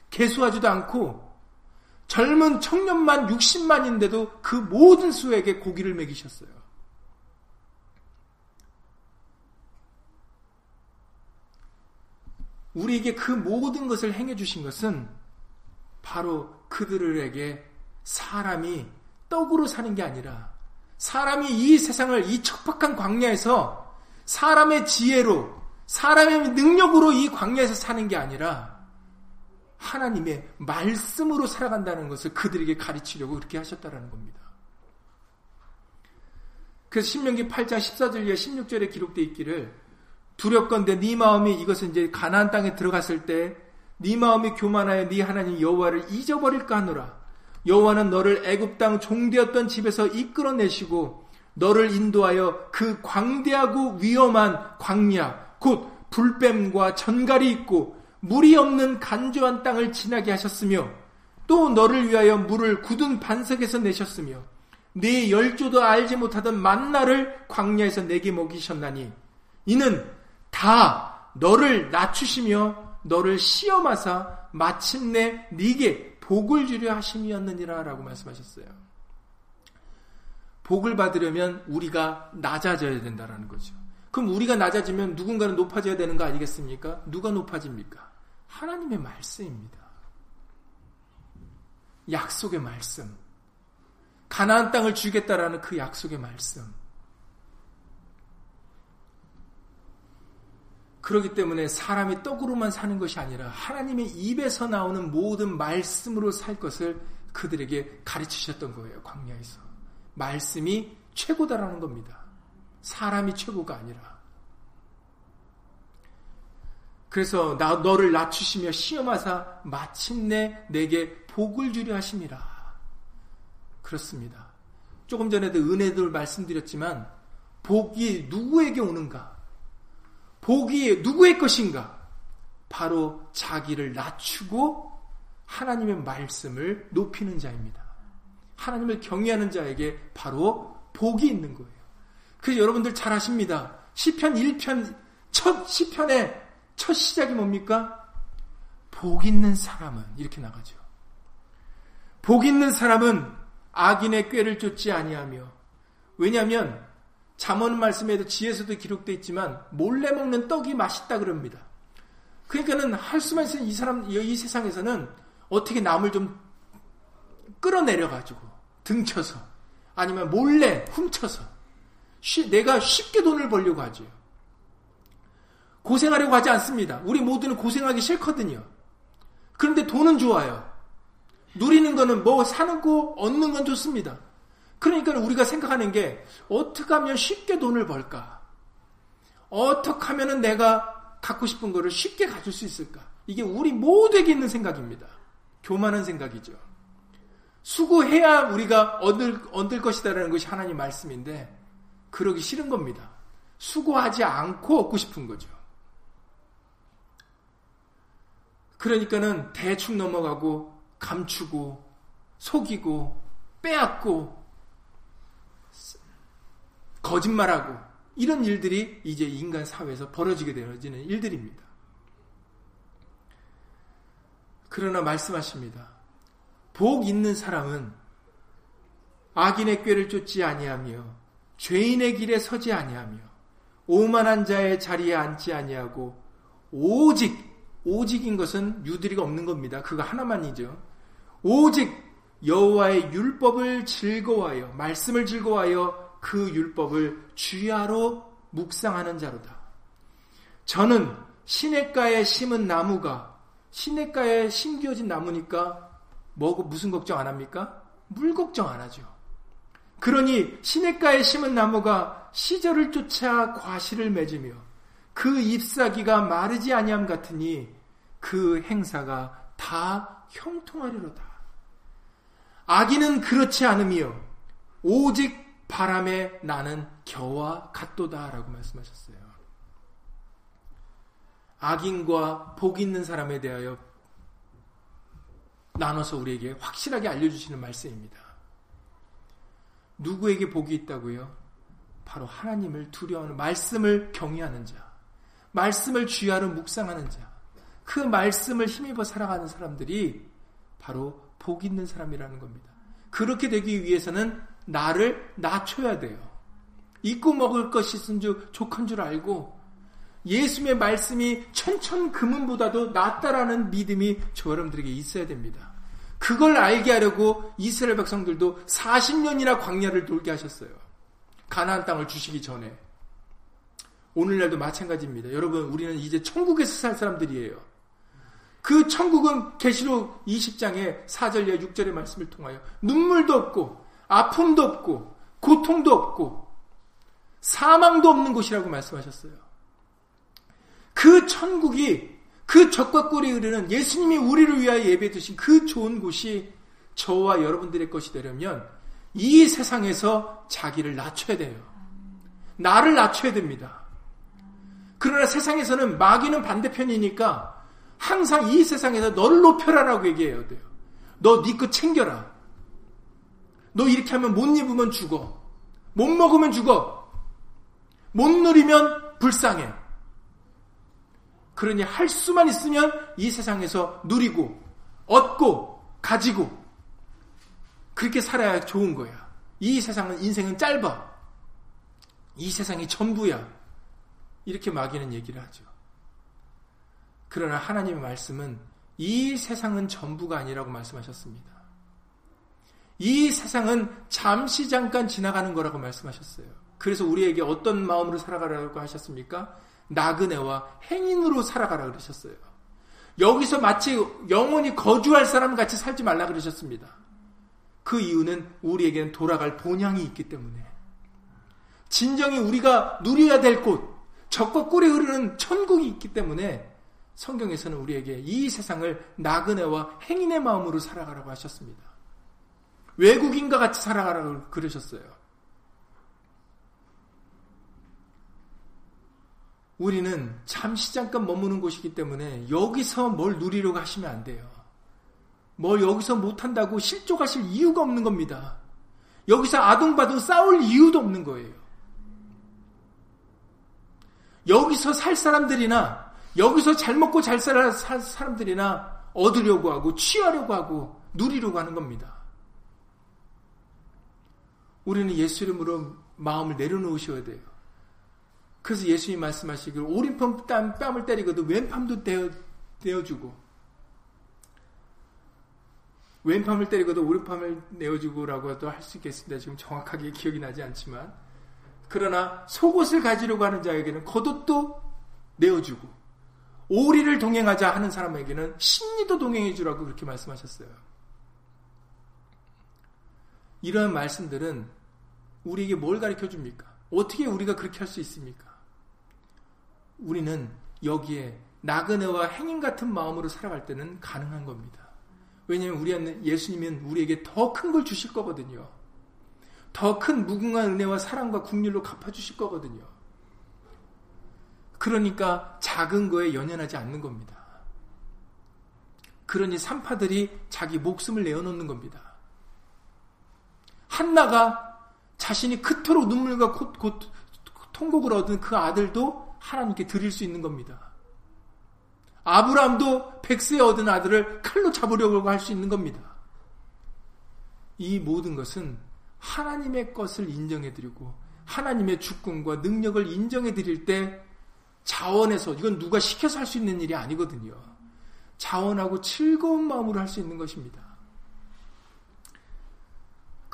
개수하지도 않고 젊은 청년만 60만인데도 그 모든 수에게 고기를 먹이셨어요. 우리에게 그 모든 것을 행해 주신 것은 바로 그들에게 사람이 떡으로 사는 게 아니라 사람이 이 세상을 이 척박한 광야에서 사람의 지혜로 사람의 능력으로 이 광야에서 사는 게 아니라 하나님의 말씀으로 살아간다는 것을 그들에게 가르치려고 그렇게 하셨다라는 겁니다. 그래서 신명기 8장 14절 이하 16절에 기록되어 있기를 두렵건대 네 마음이 이것은 이제 가나안 땅에 들어갔을 때 네 마음이 교만하여 네 하나님 여호와를 잊어버릴까 하노라. 여호와는 너를 애굽 땅 종되었던 집에서 이끌어내시고 너를 인도하여 그 광대하고 위험한 광야 곧 불뱀과 전갈이 있고 물이 없는 간조한 땅을 지나게 하셨으며 또 너를 위하여 물을 굳은 반석에서 내셨으며 네 열조도 알지 못하던 만나를 광야에서 내게 먹이셨나니 이는 다 너를 낮추시며 너를 시험하사 마침내 네게 복을 주려 하심이었느니라라고 말씀하셨어요. 복을 받으려면 우리가 낮아져야 된다라는 거죠. 그럼 우리가 낮아지면 누군가는 높아져야 되는 거 아니겠습니까? 누가 높아집니까? 하나님의 말씀입니다. 약속의 말씀. 가나안 땅을 주겠다라는 그 약속의 말씀. 그렇기 때문에 사람이 떡으로만 사는 것이 아니라 하나님의 입에서 나오는 모든 말씀으로 살 것을 그들에게 가르치셨던 거예요. 광야에서. 말씀이 최고다라는 겁니다. 사람이 최고가 아니라. 그래서 나 너를 낮추시며 시험하사 마침내 내게 복을 주려 하심이라. 그렇습니다. 조금 전에도 은혜들 말씀드렸지만 복이 누구에게 오는가? 복이 누구의 것인가? 바로 자기를 낮추고 하나님의 말씀을 높이는 자입니다. 하나님을 경외하는 자에게 바로 복이 있는 거예요. 그래서 여러분들 잘 아십니다. 시편 1편 첫 시편의 첫 시작이 뭡니까? 복 있는 사람은 이렇게 나가죠. 복 있는 사람은 악인의 꾀를 쫓지 아니하며 왜냐하면 잠언 말씀에도 지혜서도 기록되어 있지만 몰래 먹는 떡이 맛있다 그럽니다. 그러니까는 할 수만 있으면 이 사람 이 세상에서는 어떻게 남을 좀 끌어내려 가지고 등쳐서 아니면 몰래 훔쳐서 쉬, 내가 쉽게 돈을 벌려고 하죠. 고생하려고 하지 않습니다. 우리 모두는 고생하기 싫거든요. 그런데 돈은 좋아요. 누리는 거는 뭐 사는 거 얻는 건 좋습니다. 그러니까 우리가 생각하는 게 어떻게 하면 쉽게 돈을 벌까? 어떻게 하면 내가 갖고 싶은 거를 쉽게 가질 수 있을까? 이게 우리 모두에게 있는 생각입니다. 교만한 생각이죠. 수고해야 우리가 얻을, 얻을 것이다라는 것이 하나님 말씀인데 그러기 싫은 겁니다. 수고하지 않고 얻고 싶은 거죠. 그러니까는 대충 넘어가고 감추고 속이고 빼앗고 거짓말하고 이런 일들이 이제 인간 사회에서 벌어지게 되어지는 일들입니다. 그러나 말씀하십니다. 복 있는 사람은 악인의 꾀를 쫓지 아니하며 죄인의 길에 서지 아니하며 오만한 자의 자리에 앉지 아니하고 오직 오직인 것은 유들이가 없는 겁니다. 그거 하나만이죠. 오직 여호와의 율법을 즐거워하여 말씀을 즐거워하여 그 율법을 주야로 묵상하는 자로다. 저는 시냇가에 심은 나무가 시냇가에 심겨진 나무니까 뭐 무슨 걱정 안 합니까? 물 걱정 안 하죠. 그러니 시냇가에 심은 나무가 시절을 쫓아 과실을 맺으며 그 잎사귀가 마르지 아니함 같으니 그 행사가 다 형통하리로다. 아기는 그렇지 않으며 오직 바람에 나는 겨와 같도다라고 말씀하셨어요. 악인과 복 있는 사람에 대하여 나눠서 우리에게 확실하게 알려주시는 말씀입니다. 누구에게 복이 있다고요? 바로 하나님을 두려워하는 말씀을 경외하는 자, 말씀을 주야로 묵상하는 자, 그 말씀을 힘입어 살아가는 사람들이 바로 복 있는 사람이라는 겁니다. 그렇게 되기 위해서는 나를 낮춰야 돼요. 잊고 먹을 것이 있은 줄 족한 줄 알고 예수의 말씀이 천천 금은보다도 낫다라는 믿음이 저 여러분들에게 있어야 됩니다. 그걸 알게 하려고 이스라엘 백성들도 40년이나 광야를 돌게 하셨어요. 가나안 땅을 주시기 전에. 오늘날도 마찬가지입니다. 여러분, 우리는 이제 천국에서 살 사람들이에요. 그 천국은 계시록 20장의 4절과 6절의 말씀을 통하여 눈물도 없고 아픔도 없고 고통도 없고 사망도 없는 곳이라고 말씀하셨어요. 그 천국이 그 적과 꿀이 흐르는 예수님이 우리를 위하여 예배 두신 그 좋은 곳이 저와 여러분들의 것이 되려면 이 세상에서 자기를 낮춰야 돼요. 나를 낮춰야 됩니다. 그러나 세상에서는 마귀는 반대편이니까 항상 이 세상에서 너를 높여라라고 얘기해야 돼요. 너 네 거 챙겨라. 너 이렇게 하면 못 입으면 죽어. 못 먹으면 죽어. 못 누리면 불쌍해. 그러니 할 수만 있으면 이 세상에서 누리고 얻고 가지고 그렇게 살아야 좋은 거야. 이 세상은 인생은 짧아. 이 세상이 전부야. 이렇게 마귀는 얘기를 하죠. 그러나 하나님의 말씀은 이 세상은 전부가 아니라고 말씀하셨습니다. 이 세상은 잠시 잠깐 지나가는 거라고 말씀하셨어요. 그래서 우리에게 어떤 마음으로 살아가라고 하셨습니까? 나그네와 행인으로 살아가라 그러셨어요. 여기서 마치 영원히 거주할 사람 같이 살지 말라 그러셨습니다. 그 이유는 우리에게는 돌아갈 본향이 있기 때문에 진정이 우리가 누려야 될 곳, 적과 꿀이 흐르는 천국이 있기 때문에 성경에서는 우리에게 이 세상을 나그네와 행인의 마음으로 살아가라고 하셨습니다. 외국인과 같이 살아가라고 그러셨어요. 우리는 잠시 잠깐 머무는 곳이기 때문에 여기서 뭘 누리려고 하시면 안 돼요. 뭘 여기서 못한다고 실족하실 이유가 없는 겁니다. 여기서 아둥바둥 싸울 이유도 없는 거예요. 여기서 살 사람들이나 여기서 잘 먹고 잘 살 사람들이나 얻으려고 하고 취하려고 하고 누리려고 하는 겁니다. 우리는 예수 이름으로 마음을 내려놓으셔야 돼요. 그래서 예수님 말씀하시길 오른팔 땀, 뺨을 때리고도 왼팔도 떼어, 떼어주고 왼팔을 때리고도 오른팔을 내어주고라고도 할 수 있겠습니다. 지금 정확하게 기억이 나지 않지만 그러나 속옷을 가지려고 하는 자에게는 겉옷도 내어주고 오리를 동행하자 하는 사람에게는 신리도 동행해 주라고 그렇게 말씀하셨어요. 이러한 말씀들은 우리에게 뭘 가르쳐 줍니까? 어떻게 우리가 그렇게 할 수 있습니까? 우리는 여기에 나그네와 행인 같은 마음으로 살아갈 때는 가능한 겁니다. 왜냐하면 우리 예수님은 우리에게 더 큰 걸 주실 거거든요. 더 큰 무궁한 은혜와 사랑과 국률로 갚아주실 거거든요. 그러니까 작은 거에 연연하지 않는 겁니다. 그러니 산파들이 자기 목숨을 내어놓는 겁니다. 한나가 자신이 그토록 눈물과 곧, 곧 통곡을 얻은 그 아들도 하나님께 드릴 수 있는 겁니다. 아브라함도 백세에 얻은 아들을 칼로 잡으려고 할 수 있는 겁니다. 이 모든 것은 하나님의 것을 인정해드리고 하나님의 주권과 능력을 인정해드릴 때 자원해서 이건 누가 시켜서 할 수 있는 일이 아니거든요. 자원하고 즐거운 마음으로 할 수 있는 것입니다.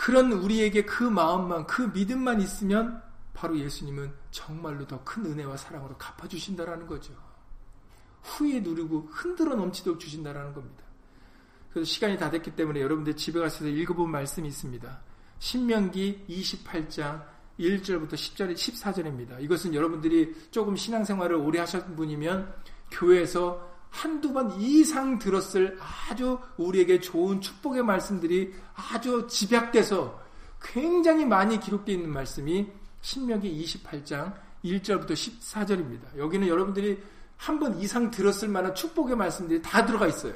그런 우리에게 그 마음만, 그 믿음만 있으면 바로 예수님은 정말로 더 큰 은혜와 사랑으로 갚아주신다라는 거죠. 후에 누리고 흔들어 넘치도록 주신다라는 겁니다. 그래서 시간이 다 됐기 때문에 여러분들 집에 가서 읽어본 말씀이 있습니다. 신명기 28장 1절부터 10절, 14절입니다. 이것은 여러분들이 조금 신앙생활을 오래 하셨던 분이면 교회에서 한두 번 이상 들었을 아주 우리에게 좋은 축복의 말씀들이 아주 집약돼서 굉장히 많이 기록되어 있는 말씀이 신명기 28장 1절부터 14절입니다. 여기는 여러분들이 한 번 이상 들었을 만한 축복의 말씀들이 다 들어가 있어요.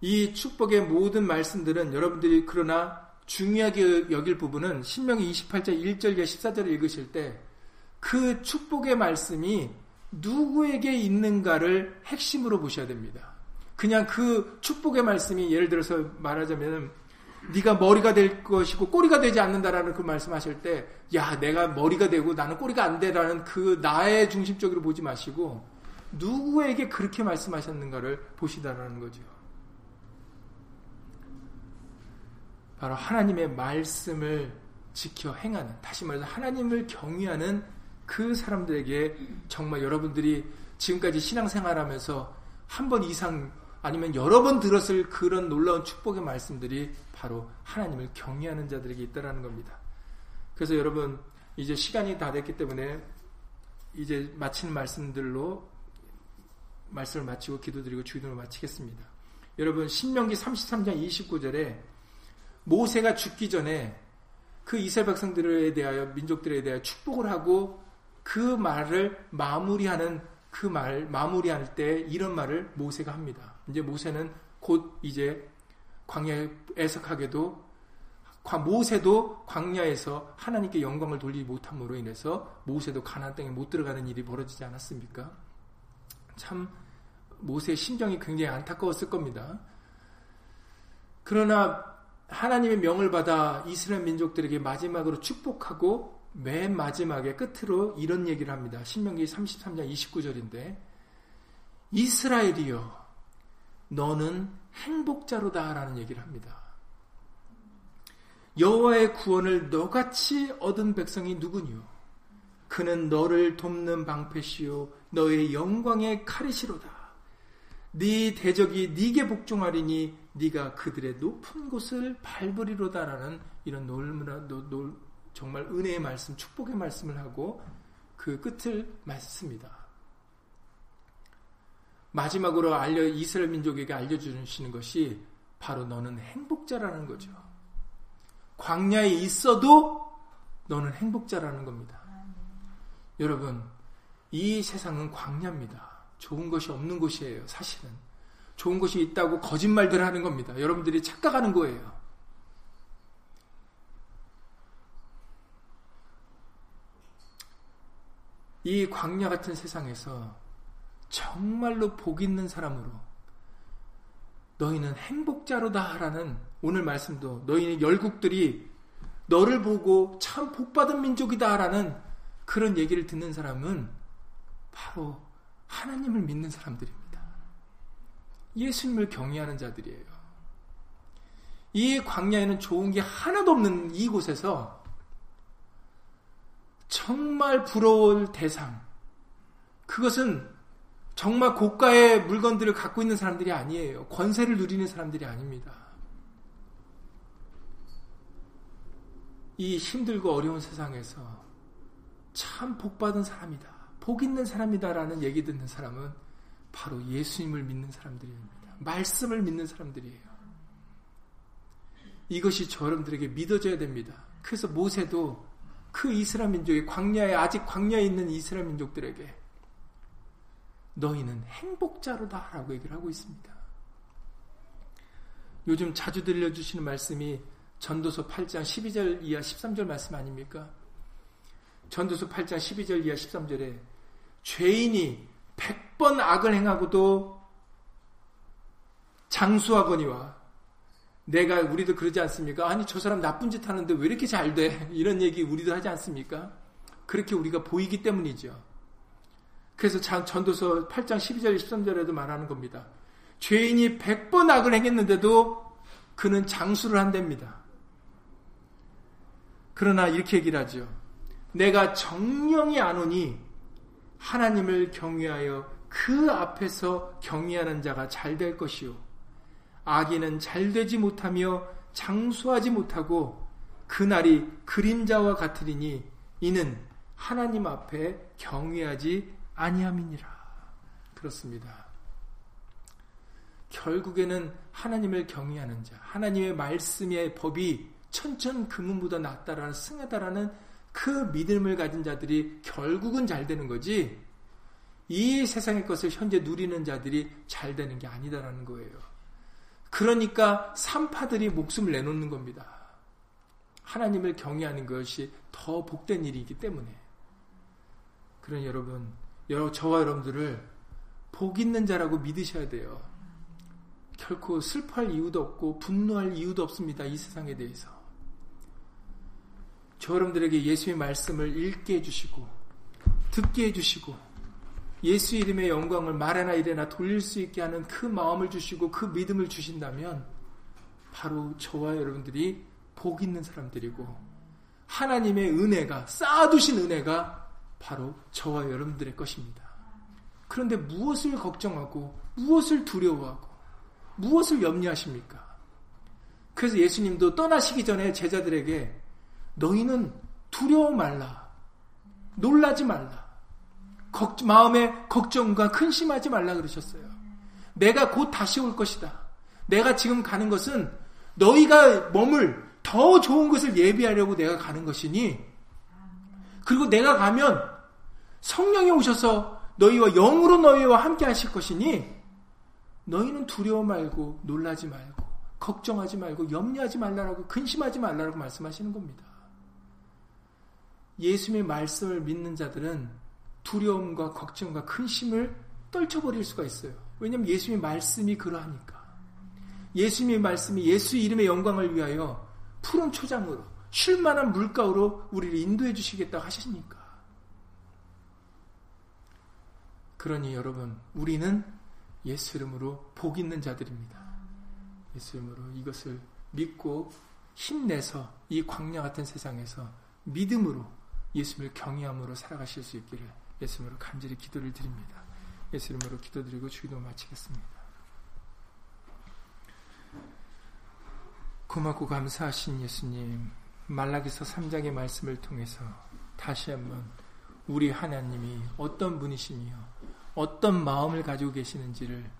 이 축복의 모든 말씀들은 여러분들이 그러나 중요하게 여길 부분은 신명기 28장 1절과 14절을 읽으실 때 그 축복의 말씀이 누구에게 있는가를 핵심으로 보셔야 됩니다. 그냥 그 축복의 말씀이 예를 들어서 말하자면 네가 머리가 될 것이고 꼬리가 되지 않는다라는 그 말씀하실 때, 야, 내가 머리가 되고 나는 꼬리가 안 돼라는 그 나의 중심적으로 보지 마시고 누구에게 그렇게 말씀하셨는가를 보시다라는 거죠. 바로 하나님의 말씀을 지켜 행하는, 다시 말해서 하나님을 경외하는 그 사람들에게 정말 여러분들이 지금까지 신앙생활하면서 한 번 이상 아니면 여러 번 들었을 그런 놀라운 축복의 말씀들이 바로 하나님을 경외하는 자들에게 있다라는 겁니다. 그래서 여러분 이제 시간이 다 됐기 때문에 이제 마치는 말씀들로 말씀을 마치고 기도드리고 주기도를 마치겠습니다. 여러분 신명기 33장 29절에 모세가 죽기 전에 그 이스라엘 백성들에 대하여 민족들에 대하여 축복을 하고 그 말을 마무리하는 그 말 마무리할 때 이런 말을 모세가 합니다. 이제 모세는 곧 이제 광야에서 가게도 모세도 광야에서 하나님께 영광을 돌리지 못함으로 인해서 모세도 가나안 땅에 못 들어가는 일이 벌어지지 않았습니까? 참 모세의 심정이 굉장히 안타까웠을 겁니다. 그러나 하나님의 명을 받아 이스라엘 민족들에게 마지막으로 축복하고 맨 마지막에 끝으로 이런 얘기를 합니다. 신명기 33장 29절인데 이스라엘이여 너는 행복자로다 라는 얘기를 합니다. 여호와의 구원을 너같이 얻은 백성이 누구니요? 그는 너를 돕는 방패시요 너의 영광의 칼이시로다. 네 대적이 네게 복종하리니 네가 그들의 높은 곳을 밟으리로다라는 이런 놀무나 놀, 정말 은혜의 말씀, 축복의 말씀을 하고 그 끝을 맞습니다. 마지막으로 알려 이스라엘 민족에게 알려주시는 것이 바로 너는 행복자라는 거죠. 광야에 있어도 너는 행복자라는 겁니다. 여러분, 이 세상은 광야입니다. 좋은 것이 없는 곳이에요, 사실은. 좋은 것이 있다고 거짓말들 하는 겁니다. 여러분들이 착각하는 거예요. 이 광야 같은 세상에서 정말로 복 있는 사람으로 너희는 행복자로다라는 오늘 말씀도 너희는 열국들이 너를 보고 참 복받은 민족이다라는 그런 얘기를 듣는 사람은 바로 하나님을 믿는 사람들입니다. 예수님을 경외하는 자들이에요. 이 광야에는 좋은 게 하나도 없는 이곳에서 정말 부러울 대상. 그것은 정말 고가의 물건들을 갖고 있는 사람들이 아니에요. 권세를 누리는 사람들이 아닙니다. 이 힘들고 어려운 세상에서 참 복받은 사람이다. 복 있는 사람이다라는 얘기 듣는 사람은 바로 예수님을 믿는 사람들입니다. 말씀을 믿는 사람들이에요. 이것이 저여러분들에게 믿어져야 됩니다. 그래서 모세도 그 이스라엘 민족이 광야에 아직 광야에 있는 이스라엘 민족들에게 너희는 행복자로다라고 얘기를 하고 있습니다. 요즘 자주 들려주시는 말씀이 전도서 8장 12절 이하 13절 말씀 아닙니까? 전도서 8장 12절 이하 13절에 죄인이 100번 악을 행하고도 장수하거니와 내가 우리도 그러지 않습니까? 아니 저 사람 나쁜 짓 하는데 왜 이렇게 잘 돼? 이런 얘기 우리도 하지 않습니까? 그렇게 우리가 보이기 때문이죠. 그래서 전도서 8장 12절 13절에도 말하는 겁니다. 죄인이 100번 악을 행했는데도 그는 장수를 한답니다. 그러나 이렇게 얘기를 하죠. 내가 정령이 안 오니 하나님을 경외하여 그 앞에서 경외하는 자가 잘 될 것이요. 악인은 잘 되지 못하며 장수하지 못하고 그날이 그림자와 같으리니 이는 하나님 앞에 경외하지 아니함이니라. 그렇습니다. 결국에는 하나님을 경외하는 자, 하나님의 말씀의 법이 천천 금은보다 낫다라는 승하다라는 그 믿음을 가진 자들이 결국은 잘 되는 거지. 이 세상의 것을 현재 누리는 자들이 잘 되는 게 아니다라는 거예요. 그러니까 산파들이 목숨을 내놓는 겁니다. 하나님을 경외하는 것이 더 복된 일이기 때문에. 그런 여러분, 저와 여러분들을 복 있는 자라고 믿으셔야 돼요. 결코 슬퍼할 이유도 없고 분노할 이유도 없습니다. 이 세상에 대해서. 저 여러분들에게 예수의 말씀을 읽게 해주시고 듣게 해주시고 예수 이름의 영광을 말해나 이래나 돌릴 수 있게 하는 그 마음을 주시고 그 믿음을 주신다면 바로 저와 여러분들이 복 있는 사람들이고 하나님의 은혜가 쌓아두신 은혜가 바로 저와 여러분들의 것입니다. 그런데 무엇을 걱정하고 무엇을 두려워하고 무엇을 염려하십니까? 그래서 예수님도 떠나시기 전에 제자들에게 너희는 두려워 말라. 놀라지 말라. 걱, 마음에 걱정과 근심하지 말라 그러셨어요. 내가 곧 다시 올 것이다. 내가 지금 가는 것은 너희가 머물 더 좋은 것을 예비하려고 내가 가는 것이니 그리고 내가 가면 성령이 오셔서 너희와 영으로 너희와 함께 하실 것이니 너희는 두려워 말고 놀라지 말고 걱정하지 말고 염려하지 말라라고 근심하지 말라라고 말씀하시는 겁니다. 예수님의 말씀을 믿는 자들은 두려움과 걱정과 근심을 떨쳐버릴 수가 있어요. 왜냐하면 예수님의 말씀이 그러하니까. 예수님의 말씀이 예수 이름의 영광을 위하여 푸른 초장으로 쉴만한 물가로 우리를 인도해 주시겠다 하시니까. 그러니 여러분, 우리는 예수 이름으로 복 있는 자들입니다. 예수 이름으로 이것을 믿고 힘내서 이 광야 같은 세상에서 믿음으로 예수님을 경외함으로 살아가실 수 있기를 예수님으로 간절히 기도를 드립니다. 예수 이름으로 기도드리고 주기도 마치겠습니다. 고맙고 감사하신 예수님, 말라기서 3장의 말씀을 통해서 다시 한번 우리 하나님이 어떤 분이시며 어떤 마음을 가지고 계시는지를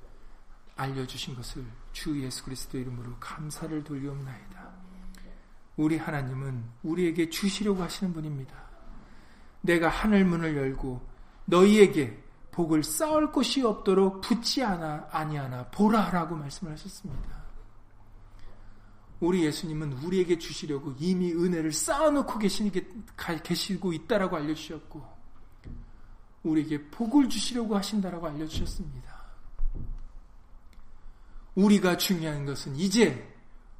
알려주신 것을 주 예수 그리스도 이름으로 감사를 돌리옵나이다. 우리 하나님은 우리에게 주시려고 하시는 분입니다. 내가 하늘 문을 열고 너희에게 복을 쌓을 곳이 없도록 붙지 않아 아니하나 보라 하라고 말씀을 하셨습니다. 우리 예수님은 우리에게 주시려고 이미 은혜를 쌓아놓고 계시고 있다라고 알려주셨고, 우리에게 복을 주시려고 하신다라고 알려주셨습니다. 우리가 중요한 것은 이제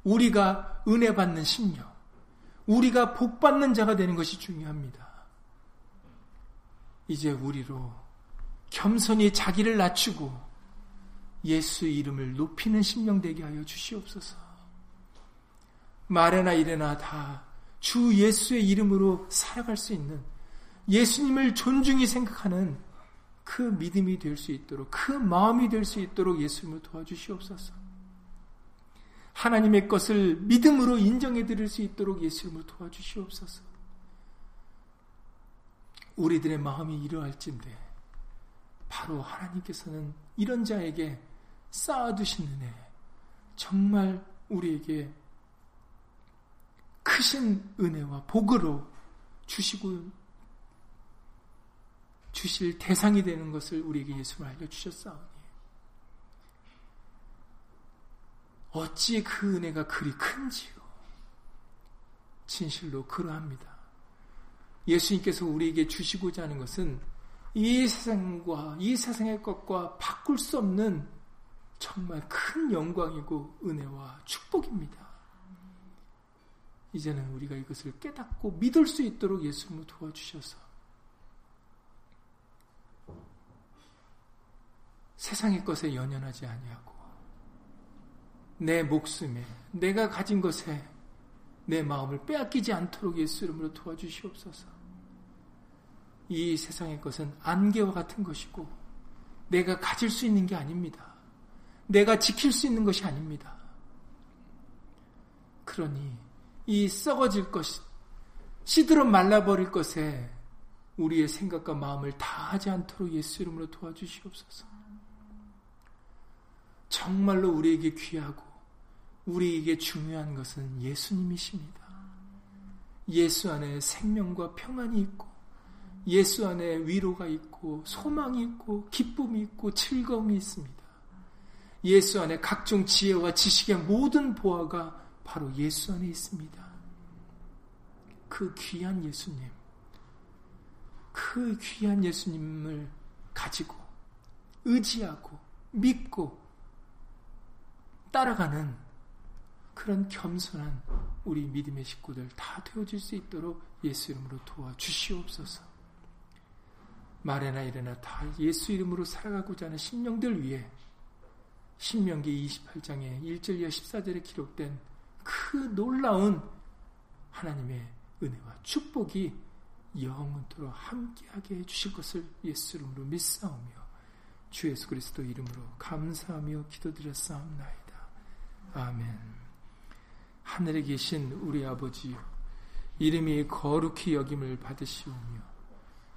우리가 은혜 받는 심령, 우리가 복 받는 자가 되는 것이 중요합니다. 이제 우리로 겸손히 자기를 낮추고 예수 이름을 높이는 심령 되게 하여 주시옵소서. 말에나 이래나 다 주 예수의 이름으로 살아갈 수 있는 예수님을 존중히 생각하는 그 믿음이 될 수 있도록 그 마음이 될 수 있도록 예수님을 도와주시옵소서. 하나님의 것을 믿음으로 인정해 드릴 수 있도록 예수님을 도와주시옵소서. 우리들의 마음이 이러할진데 바로 하나님께서는 이런 자에게 쌓아두신 은혜 정말 우리에게 크신 은혜와 복으로 주시고 주실 대상이 되는 것을 우리에게 예수를 알려주셨사오니 어찌 그 은혜가 그리 큰지요. 진실로 그러합니다. 예수님께서 우리에게 주시고자 하는 것은 이 세상과 이 세상의 것과 바꿀 수 없는 정말 큰 영광이고 은혜와 축복입니다. 이제는 우리가 이것을 깨닫고 믿을 수 있도록 예수님을 도와주셔서 세상의 것에 연연하지 아니하고 내 목숨에 내가 가진 것에 내 마음을 빼앗기지 않도록 예수 이름으로 도와주시옵소서. 이 세상의 것은 안개와 같은 것이고 내가 가질 수 있는 게 아닙니다. 내가 지킬 수 있는 것이 아닙니다. 그러니 이 썩어질 것, 시들어 말라버릴 것에 우리의 생각과 마음을 다하지 않도록 예수 이름으로 도와주시옵소서. 정말로 우리에게 귀하고 우리에게 중요한 것은 예수님이십니다. 예수 안에 생명과 평안이 있고 예수 안에 위로가 있고 소망이 있고 기쁨이 있고 즐거움이 있습니다. 예수 안에 각종 지혜와 지식의 모든 보화가 바로 예수 안에 있습니다. 그 귀한 예수님, 그 귀한 예수님을 가지고 의지하고 믿고 따라가는 그런 겸손한 우리 믿음의 식구들 다 되어질 수 있도록 예수 이름으로 도와주시옵소서. 말에나 이래나 다 예수 이름으로 살아가고자 하는 신령들 위해 신명기 28장에 1절 이하 14절에 기록된 그 놀라운 하나님의 은혜와 축복이 영원토록 함께하게 해주실 것을 예수 이름으로 믿사오며 주 예수 그리스도 이름으로 감사하며 기도드렸사옵나이다. 아멘. 하늘에 계신 우리 아버지요 이름이 거룩히 여김을 받으시오며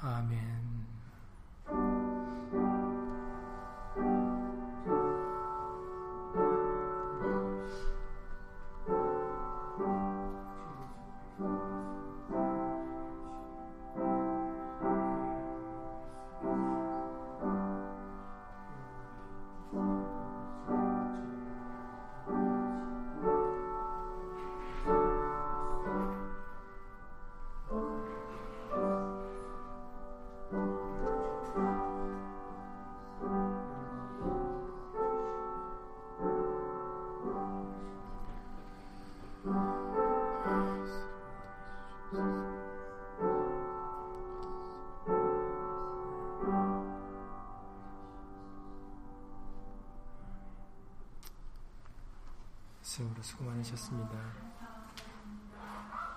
아멘. 많으셨습니다.